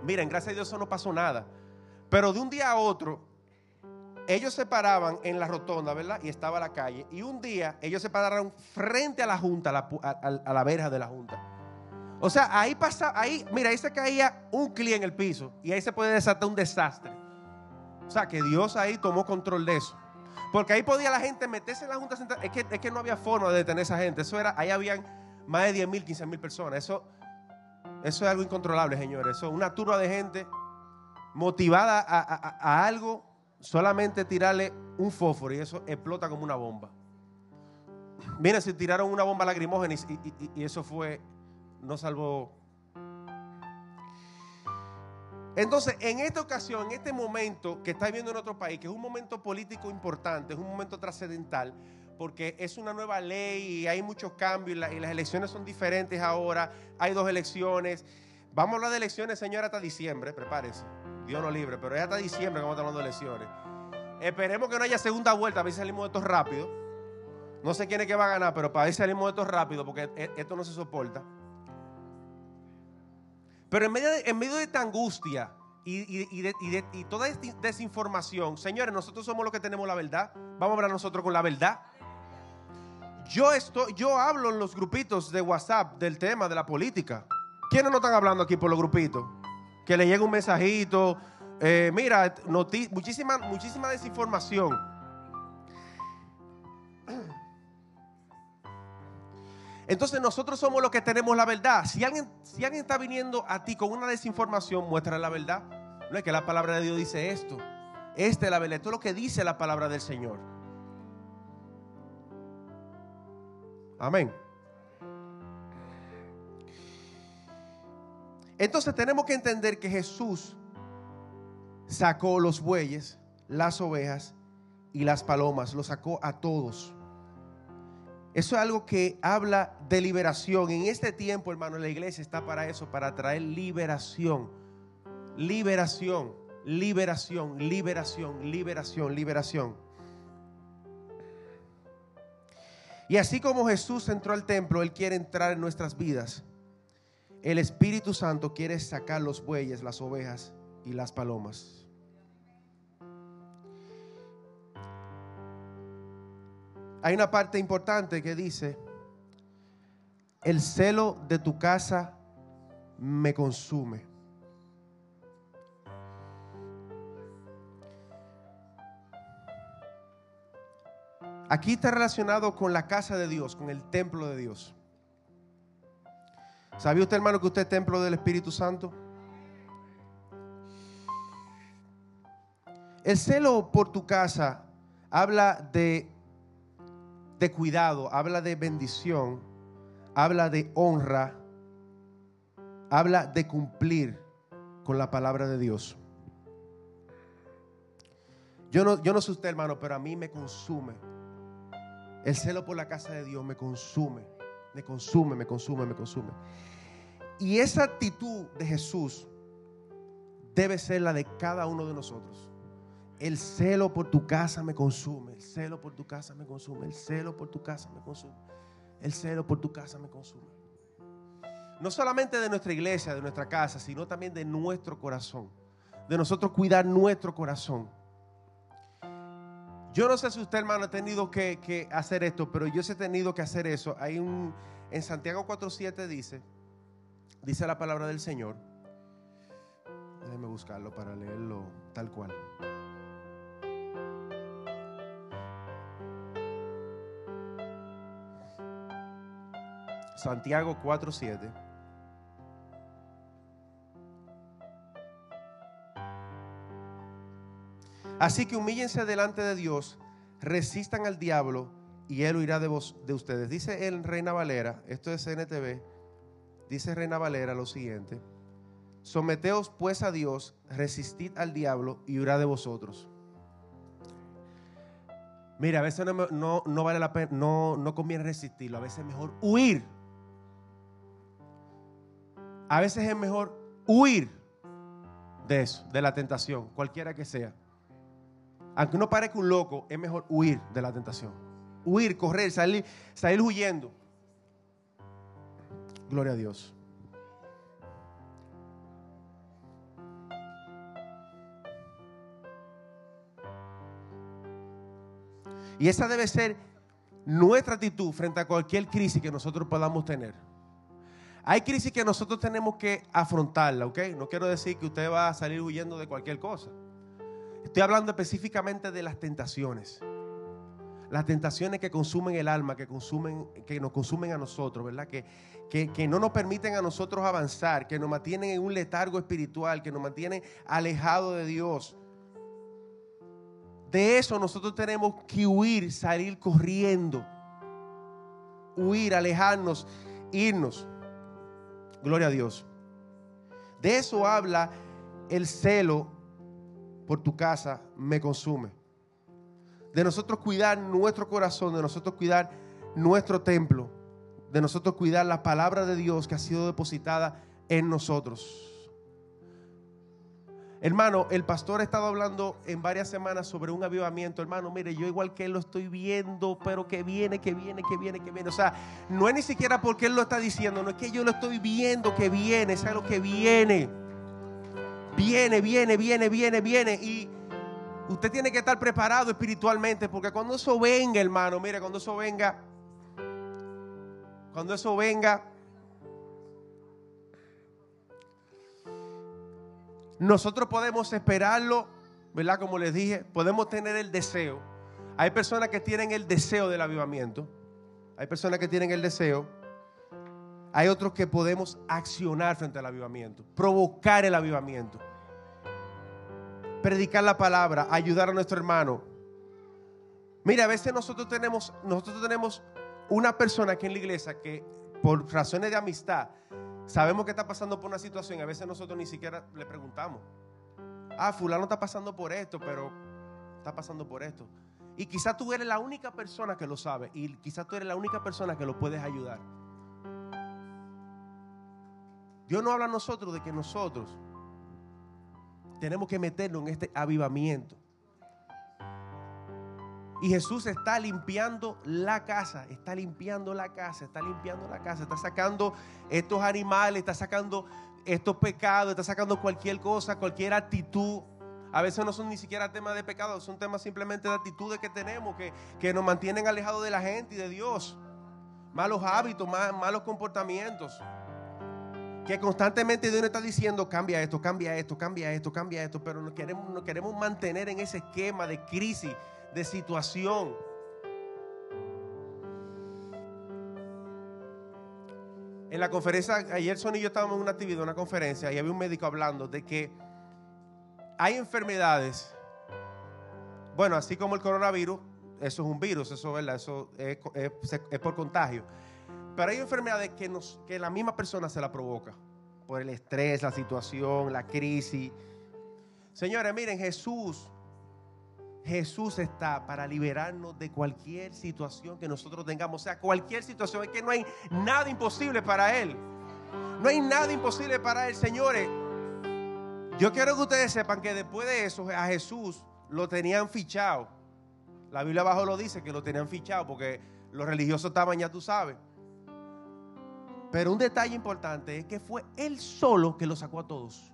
Miren, gracias a Dios eso no pasó nada. Pero de un día a otro, ellos se paraban en la rotonda, ¿verdad? Y estaba la calle. Y un día ellos se pararon frente a la junta, a la, verja de la junta. O sea, ahí pasa, ahí, mira, ahí se caía un cliente en el piso y ahí se puede desatar un desastre. O sea, que Dios ahí tomó control de eso. Porque ahí podía la gente meterse en la Junta Central. Es que, es que no había forma de detener a esa gente. Eso era, ahí habían más de 10 mil, 15 mil personas. Eso, eso es algo incontrolable, señores. Eso, una turba de gente motivada a, algo, solamente tirarle un fósforo y eso explota como una bomba. Miren, si tiraron una bomba lacrimógena y eso fue, no salvó entonces, en esta ocasión, en este momento que está viviendo en otro país, que es un momento político importante, es un momento trascendental, porque es una nueva ley y hay muchos cambios y, las elecciones son diferentes ahora, hay dos elecciones. Vamos a hablar de elecciones, señora, hasta diciembre, prepárese. Dios no libre, pero es hasta diciembre que vamos a estar hablando de elecciones. Esperemos que no haya segunda vuelta, a ver si salimos de esto rápido. No sé quién es que va a ganar, pero para ver si salimos de esto rápido, porque e, esto no se soporta. Pero en medio de, en medio de esta angustia y, de, toda esta desinformación, señores, nosotros somos los que tenemos la verdad. Vamos a hablar nosotros con la verdad. Yo, estoy, yo hablo en los grupitos de WhatsApp del tema de la política. ¿Quiénes no están hablando aquí por los grupitos? Que le llega un mensajito. Eh, mira, muchísima, muchísima desinformación. Entonces nosotros somos los que tenemos la verdad. Si alguien, si alguien está viniendo a ti con una desinformación, muestra la verdad. No es que la palabra de Dios dice esto. Esta es la verdad. Esto es lo que dice la palabra del Señor. Amén. Entonces tenemos que entender que Jesús sacó los bueyes, las ovejas y las palomas. Los sacó a todos. Eso es algo que habla de liberación. En este tiempo, hermano, la iglesia está para eso, para traer liberación. Liberación, liberación, liberación, liberación, liberación. Y así como Jesús entró al templo, Él quiere entrar en nuestras vidas. El Espíritu Santo quiere sacar los bueyes, las ovejas y las palomas. Hay una parte importante que dice, el celo de tu casa me consume. Aquí está relacionado con la casa de Dios, con el templo de Dios. ¿Sabía usted, hermano, que usted es templo del Espíritu Santo? El celo por tu casa habla de de cuidado, habla de bendición, habla de honra, habla de cumplir con la palabra de Dios. Yo no, yo no sé usted, hermano, pero a mí me consume. El celo por la casa de Dios me consume, me consume, me consume, me consume. Y esa actitud de Jesús debe ser la de cada uno de nosotros. El celo por tu casa me consume, el celo por tu casa me consume, el celo por tu casa me consume, el celo por tu casa me consume. No solamente de nuestra iglesia, de nuestra casa, sino también de nuestro corazón, de nosotros cuidar nuestro corazón. Yo no sé si usted, hermano, ha tenido que, hacer esto, pero yo sí he tenido que hacer eso. Hay un, en Santiago 4.7 dice, dice la palabra del Señor. Déjeme buscarlo para leerlo tal cual. Santiago 4:7. Así que humíllense delante de Dios, resistan al diablo y él huirá de, vos, de ustedes. Dice el Reina Valera, esto es NTV, dice Reina Valera lo siguiente. Someteos pues a Dios, resistid al diablo y huirá de vosotros. Mira, a veces no, no, vale la pena, no, no conviene resistirlo, a veces es mejor huir. A veces es mejor huir de eso, de la tentación, cualquiera que sea. Aunque uno parezca un loco, es mejor huir de la tentación. Huir, correr, salir, salir huyendo. Gloria a Dios. Y esa debe ser nuestra actitud frente a cualquier crisis que nosotros podamos tener. Hay crisis que nosotros tenemos que afrontarla, ¿ok? No quiero decir que usted va a salir huyendo de cualquier cosa. Estoy hablando específicamente de las tentaciones. Las tentaciones que consumen el alma, que, consumen, que nos consumen a nosotros, ¿verdad? Que, que, que no nos permiten a nosotros avanzar, que nos mantienen en un letargo espiritual, que nos mantienen alejados de Dios. De eso nosotros tenemos que huir, salir corriendo. Huir, alejarnos, irnos. Gloria a Dios. De eso habla el celo por tu casa me consume. De nosotros cuidar nuestro corazón, de nosotros cuidar nuestro templo, de nosotros cuidar la palabra de Dios que ha sido depositada en nosotros. Hermano, el pastor ha estado hablando en varias semanas sobre un avivamiento. Hermano, mire, yo igual que él lo estoy viendo, pero que viene, que viene, que viene, que viene. O sea, no es ni siquiera porque él lo está diciendo, no es que yo lo estoy viendo que viene, es lo que viene. Viene, viene, viene, viene, viene. Y usted tiene que estar preparado espiritualmente, porque cuando eso venga, hermano, mire, cuando eso venga, cuando eso venga, Nosotros podemos esperarlo, ¿verdad? Como les dije, podemos tener el deseo. Hay personas que tienen el deseo del avivamiento. Hay personas que tienen el deseo. Hay otros que podemos accionar frente al avivamiento, provocar el avivamiento, predicar la palabra, ayudar a nuestro hermano. Mira, a veces nosotros tenemos, nosotros tenemos una persona aquí en la iglesia que por razones de amistad Sabemos que está pasando por una situación y a veces nosotros ni siquiera le preguntamos. Ah, fulano está pasando por esto, pero está pasando por esto. Y quizás tú eres la única persona que lo sabe y quizás tú eres la única persona que lo puedes ayudar. Dios no habla a nosotros de que nosotros tenemos que meternos en este avivamiento. Y Jesús está limpiando la casa, está limpiando la casa, está limpiando la casa, está sacando estos animales, está sacando estos pecados, está sacando cualquier cosa, cualquier actitud. A veces no son ni siquiera temas de pecado, son temas simplemente de actitudes que tenemos, que, que nos mantienen alejados de la gente y de Dios. Malos hábitos, malos comportamientos. Que constantemente Dios nos está diciendo, cambia esto, cambia esto, cambia esto, cambia esto, pero nos queremos, nos queremos mantener en ese esquema de crisis de situación. En la conferencia, ayer Son y yo estábamos en una actividad, una conferencia, y había un médico hablando de que hay enfermedades, bueno, así como el coronavirus, eso es un virus, eso, ¿verdad? eso es, es, por contagio. Pero hay enfermedades que, nos, que la misma persona se la provoca, por el estrés, la situación, la crisis. Señores, miren, Jesús Jesús está para liberarnos de cualquier situación que nosotros tengamos. O sea, cualquier situación. Es que no hay nada imposible para Él. No hay nada imposible para Él, señores. Yo quiero que ustedes sepan que después de eso a Jesús lo tenían fichado. La Biblia abajo lo dice que lo tenían fichado porque los religiosos estaban, ya tú sabes. Pero un detalle importante es que fue Él solo que lo sacó a todos.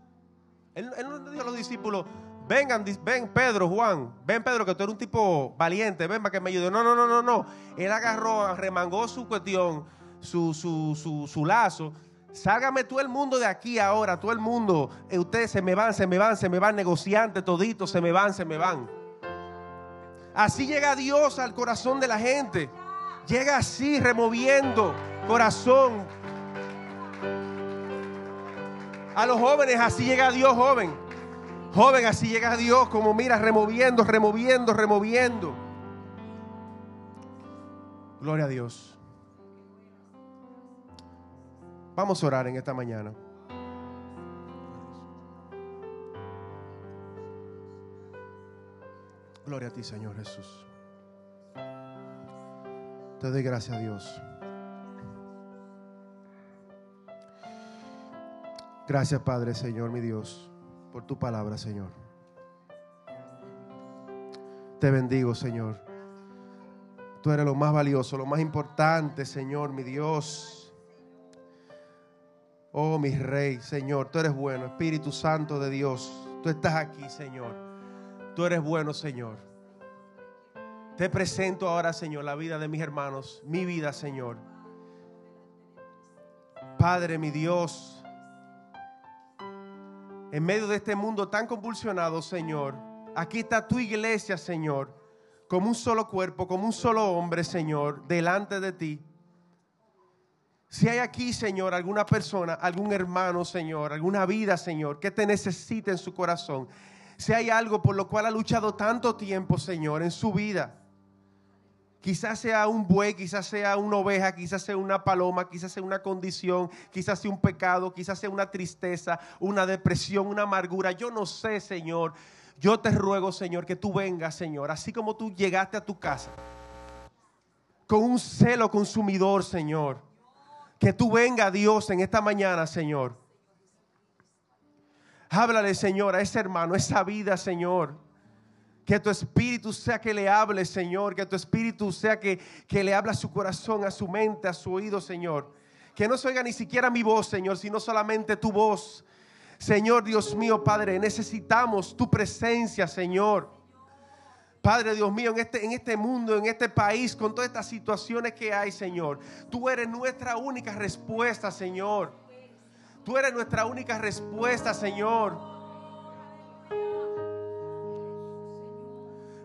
Él, no dijo a los discípulos, vengan, ven Pedro, Juan, ven Pedro, que tú eres un tipo valiente, ven para que me ayude. No, no, no, no, no. Él agarró, remangó su cuestión, su, su, su, su lazo Sálgame todo el mundo de aquí ahora, todo el mundo. Eh, ustedes se me van, se me van, se me van, negociantes toditos, se me van, se me van. Así llega Dios al corazón de la gente. Llega así, removiendo corazón. A los jóvenes, así llega Dios, joven. Joven, así llega Dios, como mira, removiendo, removiendo, removiendo. Gloria a Dios. Vamos a orar en esta mañana. Gloria a ti, Señor Jesús. Te doy gracias a Dios. Gracias, Padre, Señor, mi Dios, por tu palabra, Señor. Te bendigo, Señor. Tú eres lo más valioso, lo más importante, Señor, mi Dios. Oh, mi rey, Señor, tú eres bueno. Espíritu Santo de Dios, tú estás aquí, Señor. Tú eres bueno, Señor. Te presento ahora, Señor, la vida de mis hermanos, mi vida, Señor. Padre, mi Dios, en medio de este mundo tan convulsionado, Señor, aquí está tu iglesia, Señor, como un solo cuerpo, como un solo hombre, Señor, delante de ti. Si hay aquí, Señor, alguna persona, algún hermano, Señor, alguna vida, Señor, que te necesite en su corazón. Si hay algo por lo cual ha luchado tanto tiempo, Señor, en su vida. Quizás sea un buey, quizás sea una oveja, quizás sea una paloma, quizás sea una condición, quizás sea un pecado, quizás sea una tristeza, una depresión, una amargura. Yo no sé, Señor. Yo te ruego, Señor, que tú vengas, Señor, así como tú llegaste a tu casa, con un celo consumidor, Señor que tú venga, Dios, en esta mañana, Señor. Háblale, Señor, a ese hermano, esa vida, Señor. Que tu espíritu sea que le hable, Señor. Que tu espíritu sea que, que le hable a su corazón, a su mente, a su oído, Señor. Que no se oiga ni siquiera mi voz, Señor, sino solamente tu voz. Señor Dios mío, Padre, necesitamos tu presencia, Señor. Padre Dios mío, en este, en este mundo, en este país, con todas estas situaciones que hay, Señor, tú eres nuestra única respuesta, Señor. Tú eres nuestra única respuesta, Señor.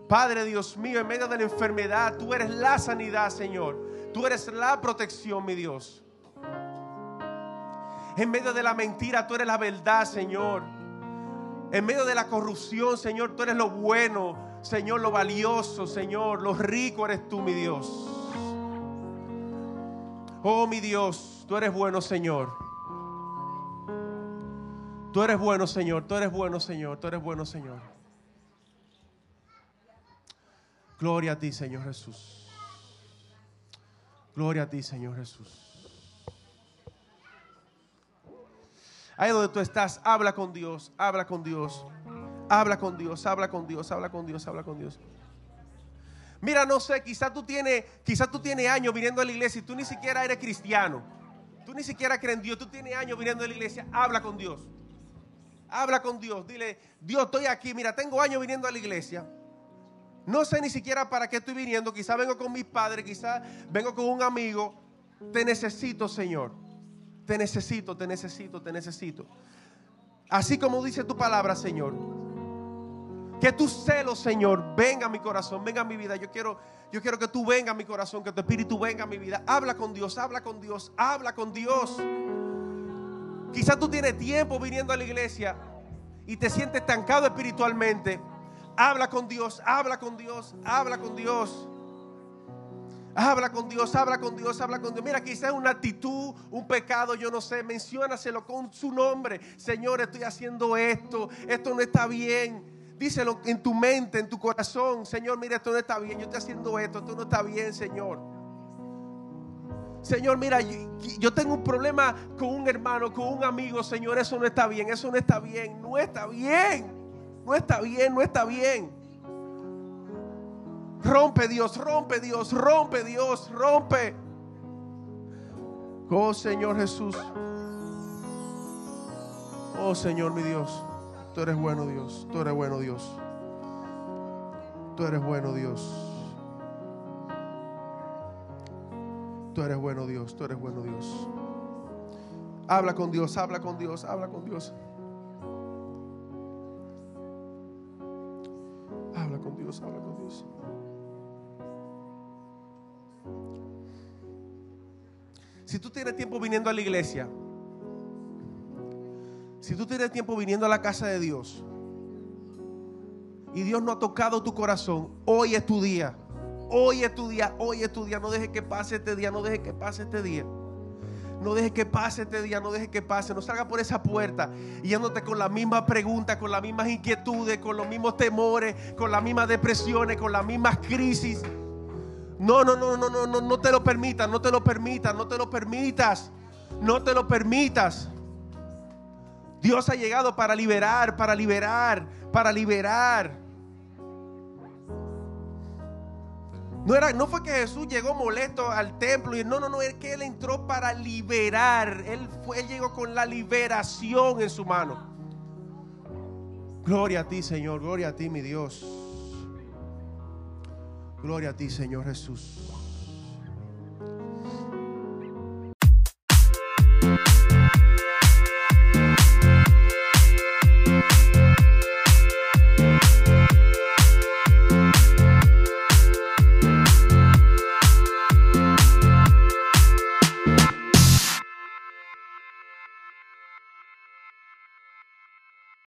Padre Dios mío, en medio de la enfermedad, tú eres la sanidad, Señor. Tú eres la protección, mi Dios. En medio de la mentira, tú eres la verdad, Señor. En medio de la corrupción, Señor, tú eres lo bueno. Señor, lo valioso, Señor, lo rico eres tú, mi Dios. Oh, mi Dios, tú eres bueno, Señor. Tú eres bueno, Señor. Tú eres bueno, Señor. Tú eres bueno, Señor. Gloria a ti, Señor Jesús. Gloria a ti, Señor Jesús. Ahí donde tú estás, habla con Dios, habla con Dios. Habla con Dios, habla con Dios, habla con Dios, habla con Dios. Mira, no sé, quizás tú tienes, quizás tú tienes años viniendo a la iglesia y tú ni siquiera eres cristiano. Tú ni siquiera crees en Dios, tú tienes años viniendo a la iglesia. Habla con Dios. Habla con Dios. Dile, Dios, estoy aquí. Mira, tengo años viniendo a la iglesia. No sé ni siquiera para qué estoy viniendo. Quizás vengo con mis padres, quizás vengo con un amigo. Te necesito, Señor. Te necesito, te necesito, te necesito. Así como dice tu palabra, Señor. Que tu celo, Señor, venga a mi corazón, venga a mi vida. Yo quiero, yo quiero que tú venga a mi corazón, que tu espíritu venga a mi vida. Habla con Dios, habla con Dios, habla con Dios. Quizás tú tienes tiempo viniendo a la iglesia y te sientes estancado espiritualmente. Habla con Dios, habla con Dios, habla con Dios. Habla con Dios, habla con Dios, habla con Dios. Mira, quizás una actitud, un pecado, yo no sé, menciónaselo con su nombre. Señor, estoy haciendo esto, esto no está bien Díselo en tu mente, en tu corazón. Señor, mira, esto no está bien. Yo estoy haciendo esto. Esto no está bien, Señor. Señor, mira, yo, tengo un problema con un hermano, con un amigo. Señor, eso no está bien. Eso no está bien. No está bien. No está bien. No está bien. Rompe Dios, rompe Dios, rompe Dios, rompe. Oh Señor Jesús. Oh Señor mi Dios. Tú eres bueno Dios. Tú eres bueno Dios. Tú eres bueno Dios. Tú eres bueno Dios. Tú eres bueno Dios. Habla con Dios, habla con Dios, habla con Dios. Si tú tienes tiempo viniendo a la iglesia, si tú tienes tiempo viniendo a la casa de Dios y Dios no ha tocado tu corazón, hoy es tu día. Hoy es tu día, hoy es tu día. No dejes que pase este día, no dejes que pase este día. No dejes que pase este día, no dejes que pase. No salga por esa puerta yéndote con la misma pregunta, con las mismas inquietudes, con los mismos temores, con las mismas depresiones, con las mismas crisis. No, no, no, no, no, no, no te lo permitas, no te lo permitas, no te lo permitas, no te lo permitas. Dios ha llegado para liberar, para liberar, para liberar. No, era, no fue que Jesús llegó molesto al templo y no, no, no, es que Él entró para liberar. Él, fue, él llegó con la liberación en su mano. Gloria a ti, Señor, gloria a ti, mi Dios. Gloria a ti, Señor Jesús.